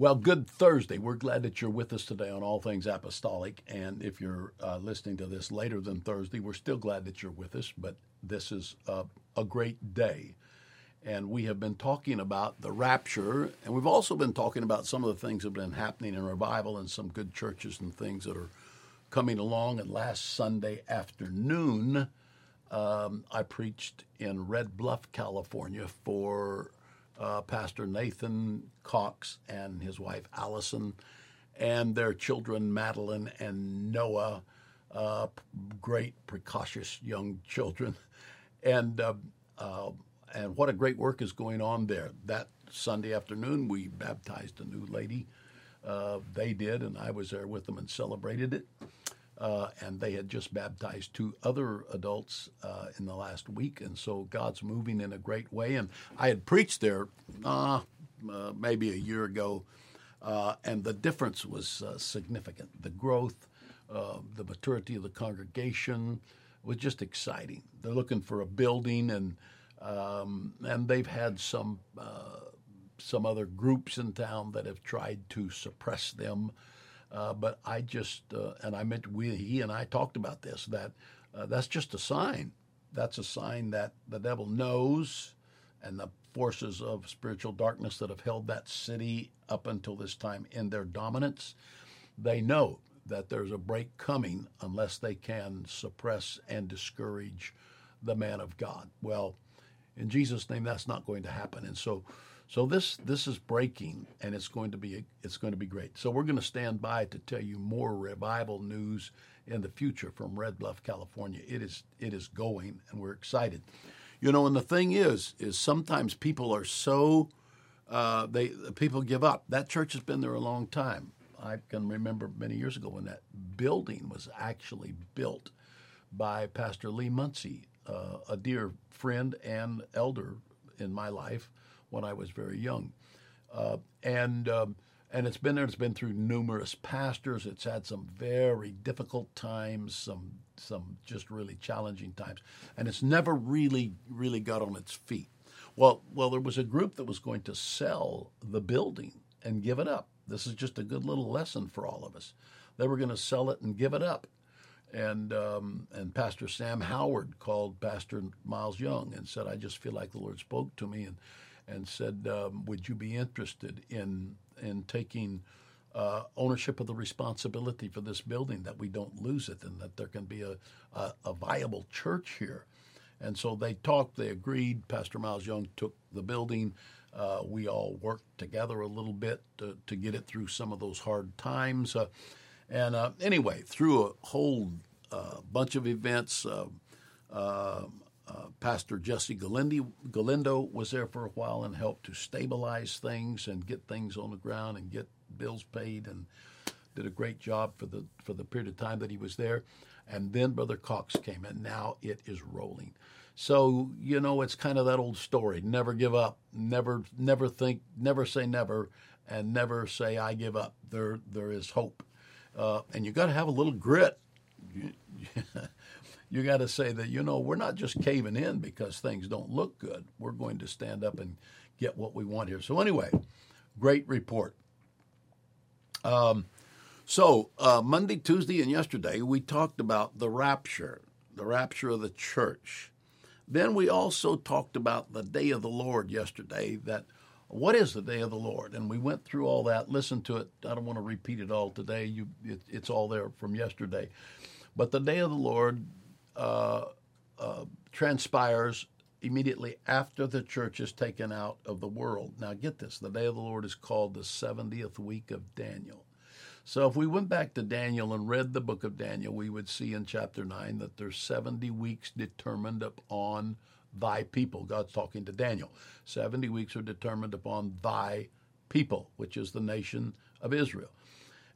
Well, good Thursday. We're glad that you're with us today on All Things Apostolic. And if you're uh, listening to this later than Thursday, we're still glad that you're with us. But this is a, a great day. And we have been talking about the rapture, and we've also been talking about some of the things that have been happening in revival and some good churches and things that are coming along. And last Sunday afternoon, um, I preached in Red Bluff, California for uh, Pastor Nathan Cox and his wife Allison, and their children Madeline and Noah, uh, great precocious young children, and uh, uh, and what a great work is going on there. That Sunday afternoon, we baptized a new lady. Uh, they did, and I was there with them and celebrated it. Uh, and they had just baptized two other adults uh, in the last week, and so God's moving in a great way. And I had preached there uh, uh maybe a year ago, uh, and the difference was uh, significant. The growth, the maturity of the congregation was just exciting. They're looking for a building, and um, and they've had some some other groups in town that have tried to suppress them. Uh, but I just, uh, and I meant we, he and I talked about this, that uh, that's just a sign. That's a sign that the devil knows and the forces of spiritual darkness that have held that city up until this time in their dominance, they know that there's a break coming unless they can suppress and discourage the man of God. Well, in Jesus' name, that's not going to happen. And so, so this this is breaking, and it's going to be it's going to be great. So we're going to stand by to tell you more revival news in the future from Red Bluff, California. It is it is going, and we're excited. You know, and the thing is, is sometimes people are so uh, they people give up. That church has been there a long time. I can remember many years ago when that building was actually built by Pastor Lee Muncie, uh, a dear friend and elder in my life when I was very young. Uh, and um, and it's been there. It's been through numerous pastors. It's had some very difficult times, some some just really challenging times, and it's never really really got on its feet. Well, well, there was a group that was going to sell the building and give it up. This is just a good little lesson for all of us. They were going to sell it and give it up, and um, and Pastor Sam Howard called Pastor Miles Young and said, "I just feel like the Lord spoke to me and." And said, um, "Would you be interested in in taking uh, ownership of the responsibility for this building, that we don't lose it, and that there can be a a, a viable church here?" And so they talked. They agreed. Pastor Miles Young took the building. Uh, we all worked together a little bit to, to, get it through some of those hard times. Uh, and uh, anyway, through a whole uh, bunch of events, uh, Pastor Jesse Galindo was there for a while and helped to stabilize things and get things on the ground and get bills paid and did a great job for the for the period of time that he was there. And then Brother Cox came, and now it is rolling. So you know, it's kind of that old story: never give up, never never think, never say never, and never say I give up. There there is hope, uh, and you got to have a little grit. you got to say that you know we're not just caving in because things don't look good. We're going to stand up and get what we want here. So anyway, great report. Um, so uh, Monday, Tuesday, and yesterday we talked about the rapture, the rapture of the church. Then we also talked about the day of the Lord yesterday. That what is the day of the Lord? And we went through all that. Listen to it. I don't want to repeat it all today. You, it, it's all there from yesterday. But the day of the Lord uh, uh, transpires immediately after the church is taken out of the world. Now, get this the day of the Lord is called the 70th week of Daniel. So, if we went back to Daniel and read the book of Daniel, we would see in chapter 9 that there's 70 weeks determined upon thy people. God's talking to Daniel. 70 weeks are determined upon thy people, which is the nation of Israel.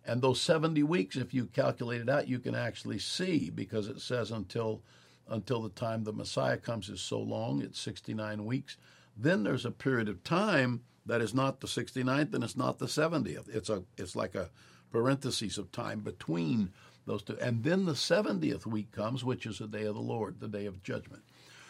And those 70 weeks, if you calculate it out, you can actually see because it says until until the time the Messiah comes is so long, it's 69 weeks. Then there's a period of time that is not the 69th and it's not the 70th. It's a it's like a parenthesis of time between those two. And then the 70th week comes, which is the day of the Lord, the day of judgment.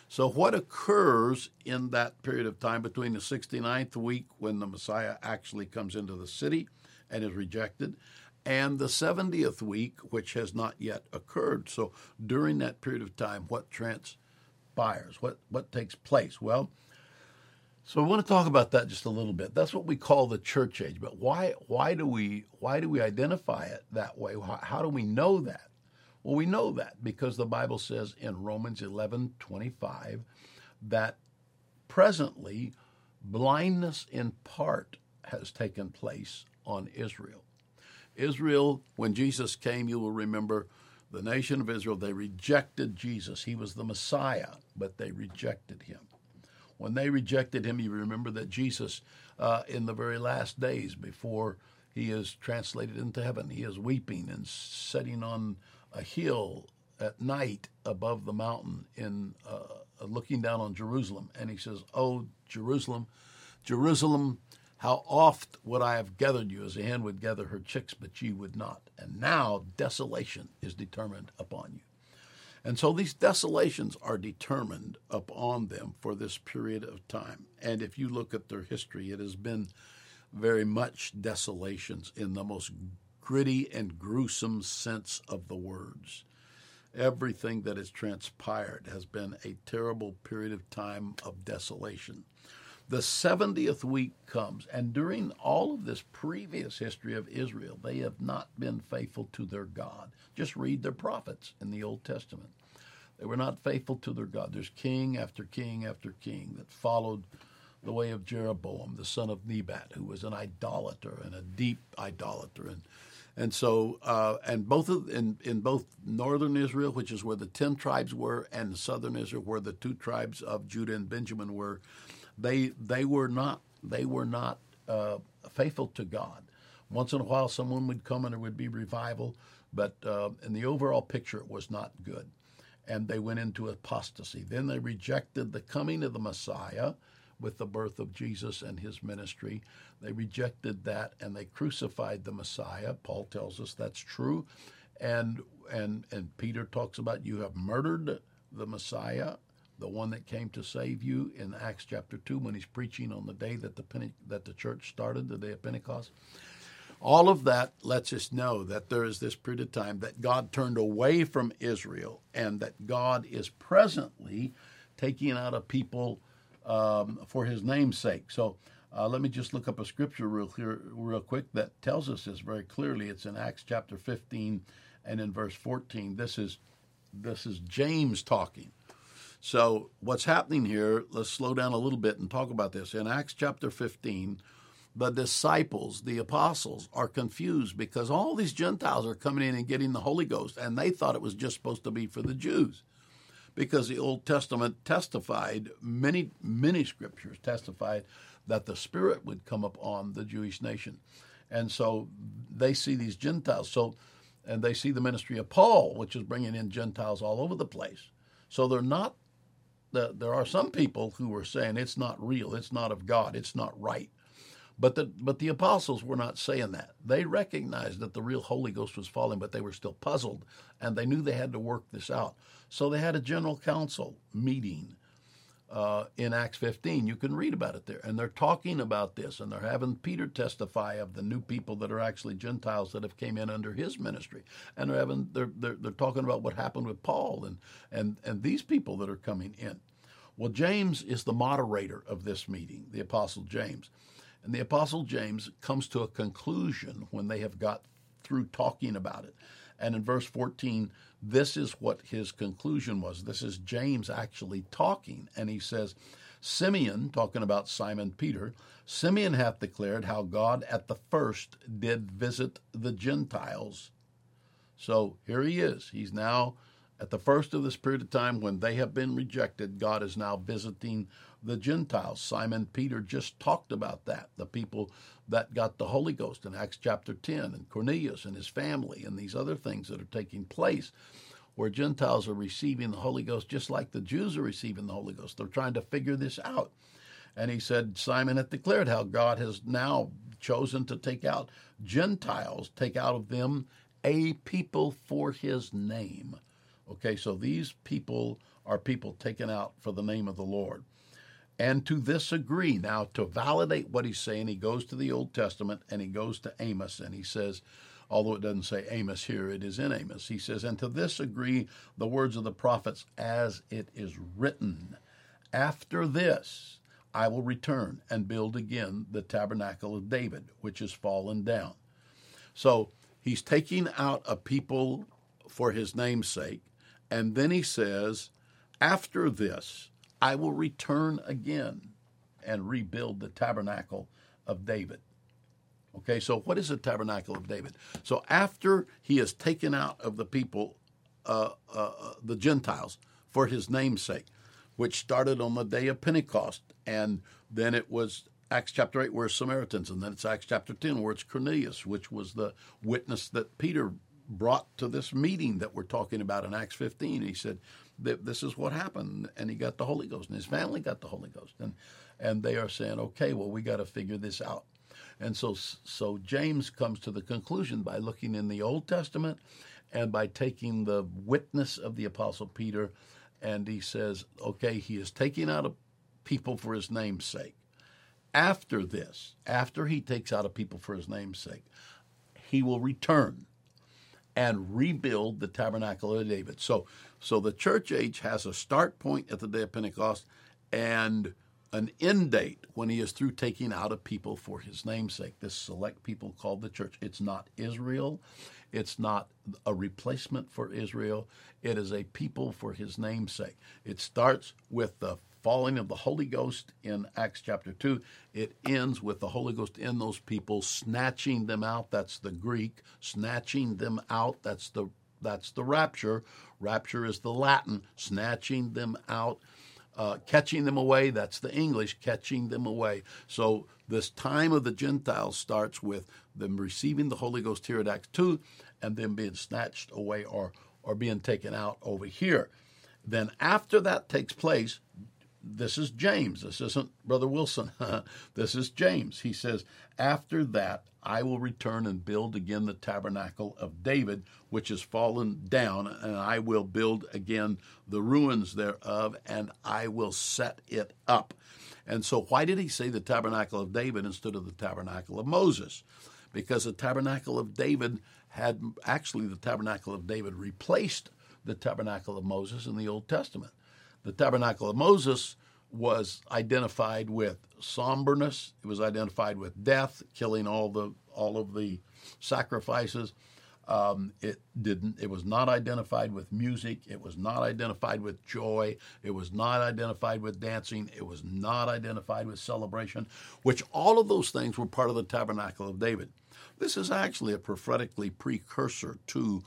So, what occurs in that period of time between the 69th week when the Messiah actually comes into the city and is rejected, and the 70th week, which has not yet occurred? So, during that period of time, what transpires? What, what takes place? Well, so I want to talk about that just a little bit. That's what we call the church age. But why why do we why do we identify it that way? How, how do we know that? Well, we know that because the Bible says in Romans 11 25 that presently blindness in part has taken place on Israel. Israel, when Jesus came, you will remember the nation of Israel, they rejected Jesus. He was the Messiah, but they rejected him. When they rejected him, you remember that Jesus, uh, in the very last days before he is translated into heaven, he is weeping and sitting on a hill at night above the mountain in uh, looking down on Jerusalem, and he says, "Oh Jerusalem, Jerusalem, how oft would I have gathered you as a hen would gather her chicks, but ye would not. And now desolation is determined upon you." And so these desolations are determined upon them for this period of time. And if you look at their history, it has been very much desolations in the most gritty and gruesome sense of the words. Everything that has transpired has been a terrible period of time of desolation. The 70th week comes, and during all of this previous history of Israel, they have not been faithful to their God. Just read their prophets in the Old Testament. They were not faithful to their God. There's king after king after king that followed the way of Jeroboam, the son of Nebat, who was an idolater and a deep idolater, and and so, uh, and both of, in, in both northern Israel, which is where the ten tribes were, and southern Israel, where the two tribes of Judah and Benjamin were, they they were not they were not uh, faithful to God. Once in a while, someone would come and there would be revival, but uh, in the overall picture, it was not good, and they went into apostasy. Then they rejected the coming of the Messiah with the birth of Jesus and his ministry. They rejected that and they crucified the Messiah. Paul tells us that's true. And and and Peter talks about you have murdered the Messiah, the one that came to save you in Acts chapter 2 when he's preaching on the day that the Pente- that the church started, the day of Pentecost. All of that lets us know that there is this period of time that God turned away from Israel and that God is presently taking out a people um, for his name's sake. So uh, let me just look up a scripture real clear, real quick that tells us this very clearly. It's in Acts chapter 15 and in verse 14. This is this is James talking. So what's happening here? Let's slow down a little bit and talk about this. In Acts chapter 15, the disciples, the apostles, are confused because all these Gentiles are coming in and getting the Holy Ghost, and they thought it was just supposed to be for the Jews because the Old Testament testified, many, many scriptures testified that the Spirit would come upon the Jewish nation. And so they see these Gentiles. So, and they see the ministry of Paul, which is bringing in Gentiles all over the place. So they're not, there are some people who are saying it's not real, it's not of God, it's not right. But the but the apostles were not saying that. They recognized that the real Holy Ghost was falling, but they were still puzzled, and they knew they had to work this out. So they had a general council meeting uh, in Acts 15. You can read about it there, and they're talking about this, and they're having Peter testify of the new people that are actually Gentiles that have came in under his ministry, and they're having they're they're, they're talking about what happened with Paul and and and these people that are coming in. Well, James is the moderator of this meeting, the Apostle James. And the Apostle James comes to a conclusion when they have got through talking about it. And in verse 14, this is what his conclusion was. This is James actually talking. And he says, Simeon, talking about Simon Peter, Simeon hath declared how God at the first did visit the Gentiles. So here he is. He's now at the first of this period of time when they have been rejected, God is now visiting the Gentiles. Simon Peter just talked about that, the people that got the Holy Ghost in Acts chapter 10, and Cornelius and his family, and these other things that are taking place where Gentiles are receiving the Holy Ghost just like the Jews are receiving the Holy Ghost. They're trying to figure this out. And he said, Simon hath declared how God has now chosen to take out Gentiles, take out of them a people for his name. Okay, so these people are people taken out for the name of the Lord. And to this agree. Now, to validate what he's saying, he goes to the Old Testament and he goes to Amos and he says, although it doesn't say Amos here, it is in Amos. He says, And to this agree the words of the prophets as it is written. After this, I will return and build again the tabernacle of David, which is fallen down. So he's taking out a people for his name's sake. And then he says, After this, I will return again and rebuild the tabernacle of David. Okay, so what is the tabernacle of David? So after he has taken out of the people, uh, uh, uh the Gentiles, for his name's sake, which started on the day of Pentecost, and then it was Acts chapter 8 where it's Samaritans, and then it's Acts chapter 10 where it's Cornelius, which was the witness that Peter brought to this meeting that we're talking about in Acts 15. He said, This is what happened. And he got the Holy Ghost, and his family got the Holy Ghost. And, and they are saying, Okay, well, we got to figure this out. And so, so James comes to the conclusion by looking in the Old Testament and by taking the witness of the Apostle Peter, and he says, Okay, he is taking out a people for his name's sake. After this, after he takes out a people for his name's sake, he will return and rebuild the tabernacle of David. So, so the church age has a start point at the day of Pentecost and an end date when he is through taking out a people for his namesake. This select people called the church. It's not Israel. It's not a replacement for Israel. It is a people for his namesake. It starts with the falling of the Holy Ghost in Acts chapter 2. It ends with the Holy Ghost in those people, snatching them out. That's the Greek. Snatching them out. That's the that's the rapture. Rapture is the Latin. Snatching them out. Uh, catching them away, that's the English, catching them away. So this time of the Gentiles starts with them receiving the Holy Ghost here at Acts 2 and then being snatched away or, or being taken out over here. Then after that takes place, this is James. This isn't Brother Wilson. this is James. He says, After that, I will return and build again the tabernacle of David, which is fallen down, and I will build again the ruins thereof, and I will set it up. And so, why did he say the tabernacle of David instead of the tabernacle of Moses? Because the tabernacle of David had actually the tabernacle of David replaced the tabernacle of Moses in the Old Testament. The tabernacle of Moses was identified with somberness. It was identified with death, killing all the all of the sacrifices. Um, it didn't. It was not identified with music. It was not identified with joy. It was not identified with dancing. It was not identified with celebration. Which all of those things were part of the tabernacle of David. This is actually a prophetically precursor to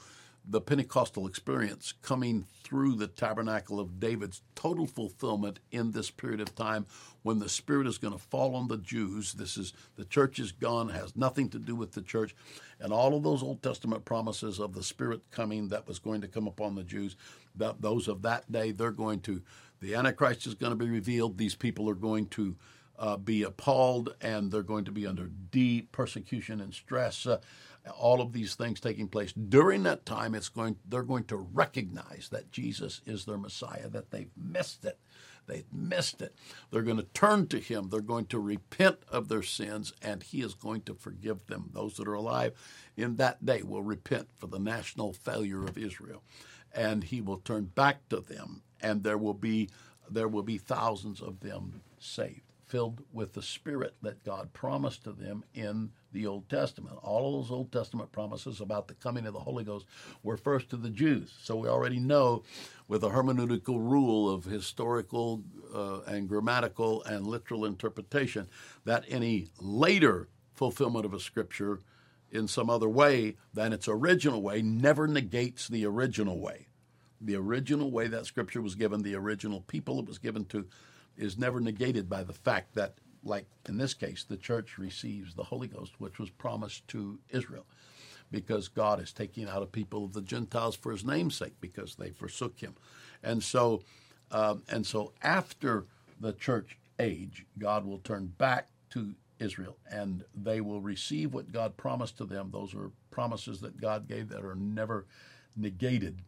the Pentecostal experience coming through the tabernacle of David's total fulfillment in this period of time when the Spirit is going to fall on the Jews. This is the church is gone, has nothing to do with the church. And all of those Old Testament promises of the Spirit coming that was going to come upon the Jews, that those of that day, they're going to, the Antichrist is going to be revealed. These people are going to uh, be appalled and they're going to be under deep persecution and stress. Uh, all of these things taking place during that time it's going they're going to recognize that Jesus is their Messiah that they've missed it. They've missed it. They're going to turn to him. They're going to repent of their sins and he is going to forgive them. Those that are alive in that day will repent for the national failure of Israel and he will turn back to them and there will be there will be thousands of them saved filled with the Spirit that God promised to them in the Old Testament. All of those Old Testament promises about the coming of the Holy Ghost were first to the Jews. So we already know, with a hermeneutical rule of historical uh, and grammatical and literal interpretation, that any later fulfillment of a scripture in some other way than its original way never negates the original way. The original way that scripture was given, the original people it was given to, is never negated by the fact that, like in this case, the church receives the Holy Ghost, which was promised to Israel, because God is taking out a people of the Gentiles for His namesake, because they forsook Him, and so, um, and so after the church age, God will turn back to Israel, and they will receive what God promised to them. Those are promises that God gave that are never negated,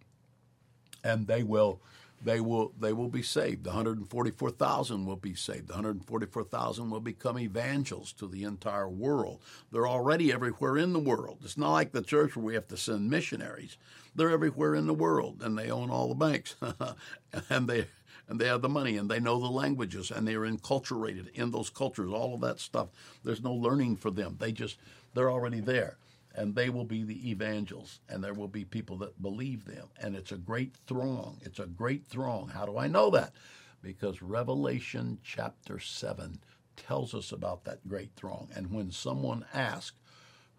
and they will they will they will be saved. The 144,000 will be saved. The 144,000 will become evangelists to the entire world. They're already everywhere in the world. It's not like the church where we have to send missionaries. They're everywhere in the world, and they own all the banks, and they and they have the money and they know the languages and they are enculturated in those cultures. All of that stuff. There's no learning for them. They just they're already there and they will be the evangels, and there will be people that believe them. And it's a great throng. It's a great throng. How do I know that? Because Revelation chapter 7 tells us about that great throng. And when someone asks,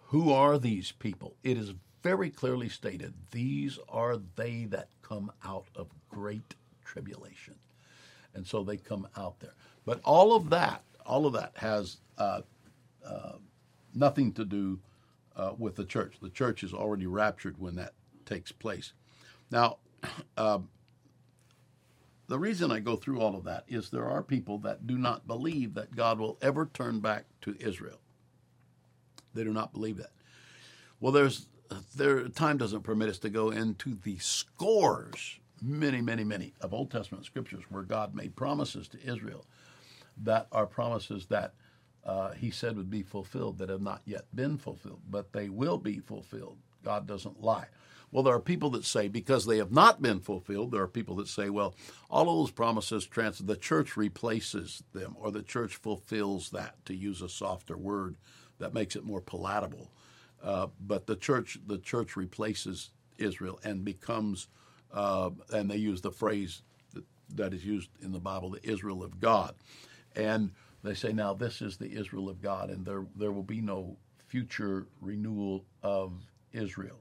Who are these people? it is very clearly stated, These are they that come out of great tribulation. And so they come out there. But all of that, all of that has uh, uh, nothing to do uh, with the church. The church is already raptured when that takes place. Now, uh, the reason I go through all of that is there are people that do not believe that God will ever turn back to Israel. They do not believe that. Well, there's there time doesn't permit us to go into the scores, many, many, many of Old Testament scriptures where God made promises to Israel that are promises that uh, he said would be fulfilled that have not yet been fulfilled, but they will be fulfilled. God doesn't lie. Well, there are people that say because they have not been fulfilled, there are people that say, well, all of those promises trans the church replaces them or the church fulfills that to use a softer word that makes it more palatable. Uh, but the church the church replaces Israel and becomes uh, and they use the phrase that, that is used in the Bible, the Israel of God. And they say, now this is the Israel of God, and there, there will be no future renewal of Israel.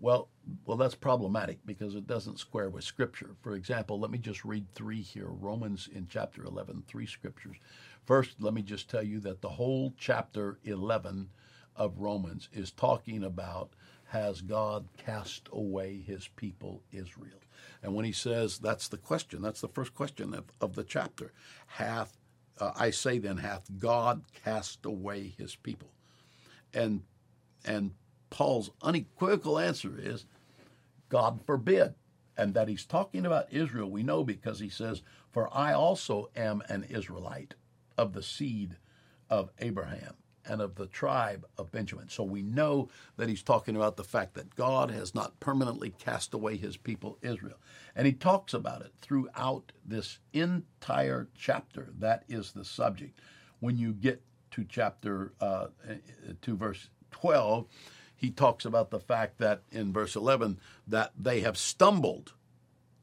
Well, well, that's problematic because it doesn't square with Scripture. For example, let me just read three here Romans in chapter 11, three scriptures. First, let me just tell you that the whole chapter 11 of Romans is talking about has God cast away his people Israel? And when he says that's the question, that's the first question of, of the chapter. Hath uh, I say then, hath God cast away his people? And and Paul's unequivocal answer is, God forbid. And that he's talking about Israel, we know because he says, For I also am an Israelite of the seed of Abraham and of the tribe of Benjamin. So we know that he's talking about the fact that God has not permanently cast away his people Israel. And he talks about it throughout this entire chapter. That is the subject. When you get to chapter uh, to verse 12, he talks about the fact that in verse 11 that they have stumbled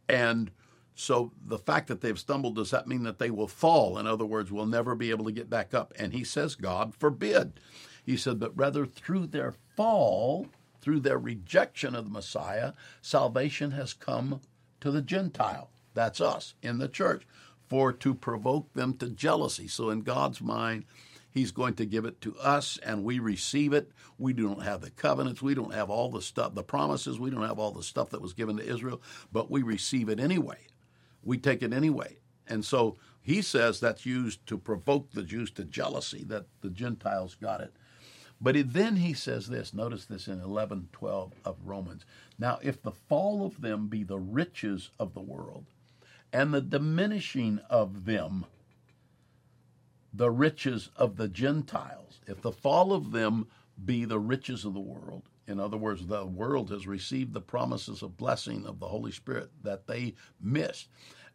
and so the fact that they've stumbled, does that mean that they will fall? In other words, will never be able to get back up? And he says, God forbid. He said, but rather through their fall, through their rejection of the Messiah, salvation has come to the Gentile. That's us in the church, for to provoke them to jealousy. So in God's mind, He's going to give it to us and we receive it. We don't have the covenants. We don't have all the stuff, the promises. We don't have all the stuff that was given to Israel, but we receive it anyway we take it anyway. And so he says that's used to provoke the Jews to jealousy that the Gentiles got it. But it, then he says this, notice this in 11 12 of Romans. Now, if the fall of them be the riches of the world, and the diminishing of them the riches of the Gentiles, if the fall of them be the riches of the world, in other words, the world has received the promises of blessing of the Holy Spirit that they missed.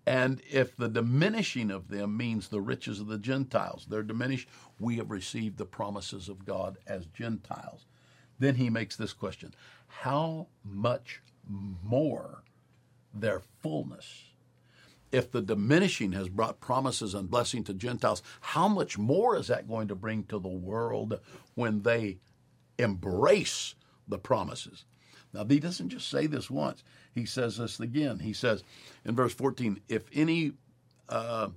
And if the diminishing of them means the riches of the Gentiles, they're diminished, we have received the promises of God as Gentiles. Then he makes this question How much more their fullness? If the diminishing has brought promises and blessing to Gentiles, how much more is that going to bring to the world when they embrace the promises. Now, he doesn't just say this once, he says this again. He says in verse 14, if any, uh,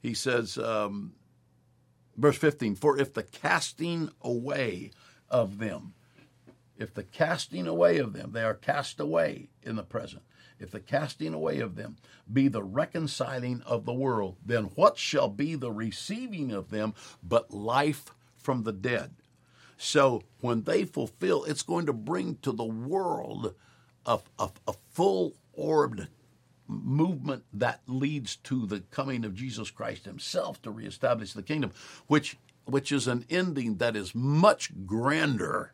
he says, um, verse 15, for if the casting away of them, if the casting away of them, they are cast away in the present, if the casting away of them be the reconciling of the world, then what shall be the receiving of them but life from the dead? So when they fulfill, it's going to bring to the world a, a, a full orbed movement that leads to the coming of Jesus Christ himself to reestablish the kingdom, which which is an ending that is much grander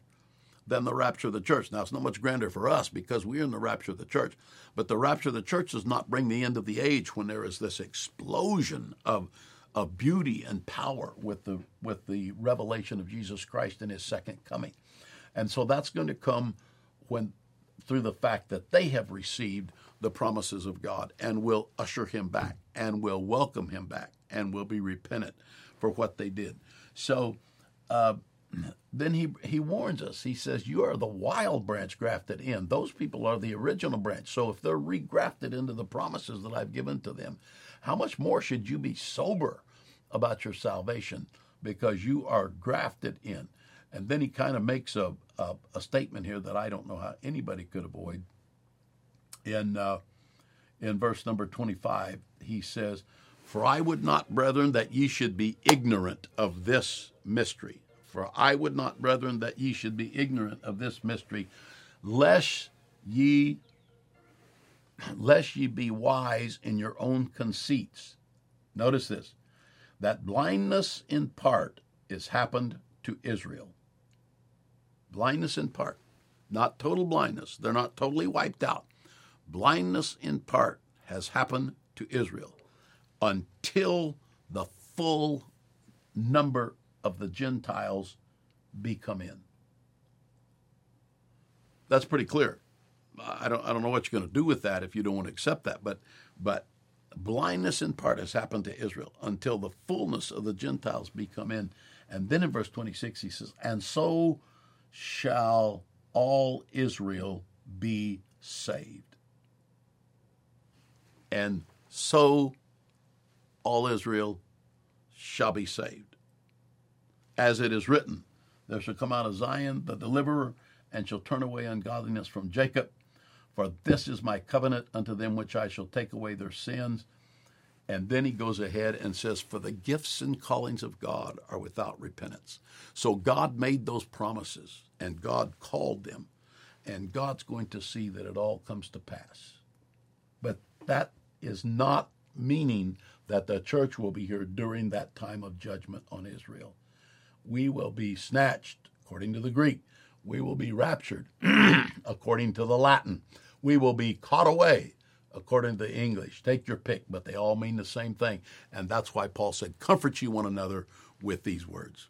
than the rapture of the church. Now, it's not much grander for us because we're in the rapture of the church, but the rapture of the church does not bring the end of the age when there is this explosion of of beauty and power with the with the revelation of Jesus Christ in his second coming. And so that's going to come when through the fact that they have received the promises of God and will usher him back and will welcome him back and will be repentant for what they did. So uh, then he he warns us. He says, "You are the wild branch grafted in. Those people are the original branch. So if they're regrafted into the promises that I've given to them, how much more should you be sober about your salvation because you are grafted in?" And then he kind of makes a, a, a statement here that I don't know how anybody could avoid. In uh, in verse number twenty five, he says, "For I would not, brethren, that ye should be ignorant of this mystery." For I would not, brethren, that ye should be ignorant of this mystery, lest ye lest ye be wise in your own conceits. Notice this that blindness in part is happened to Israel. Blindness in part, not total blindness. They're not totally wiped out. Blindness in part has happened to Israel until the full number of the Gentiles be come in. That's pretty clear. I don't I don't know what you're going to do with that if you don't want to accept that, but but blindness in part has happened to Israel until the fullness of the Gentiles be come in. And then in verse 26 he says, "And so shall all Israel be saved." And so all Israel shall be saved as it is written, There shall come out of Zion the deliverer, and shall turn away ungodliness from Jacob. For this is my covenant unto them which I shall take away their sins. And then he goes ahead and says, For the gifts and callings of God are without repentance. So God made those promises, and God called them, and God's going to see that it all comes to pass. But that is not meaning that the church will be here during that time of judgment on Israel we will be snatched, according to the Greek. We will be raptured, according to the Latin. We will be caught away, according to the English. Take your pick, but they all mean the same thing. And that's why Paul said, Comfort you one another with these words.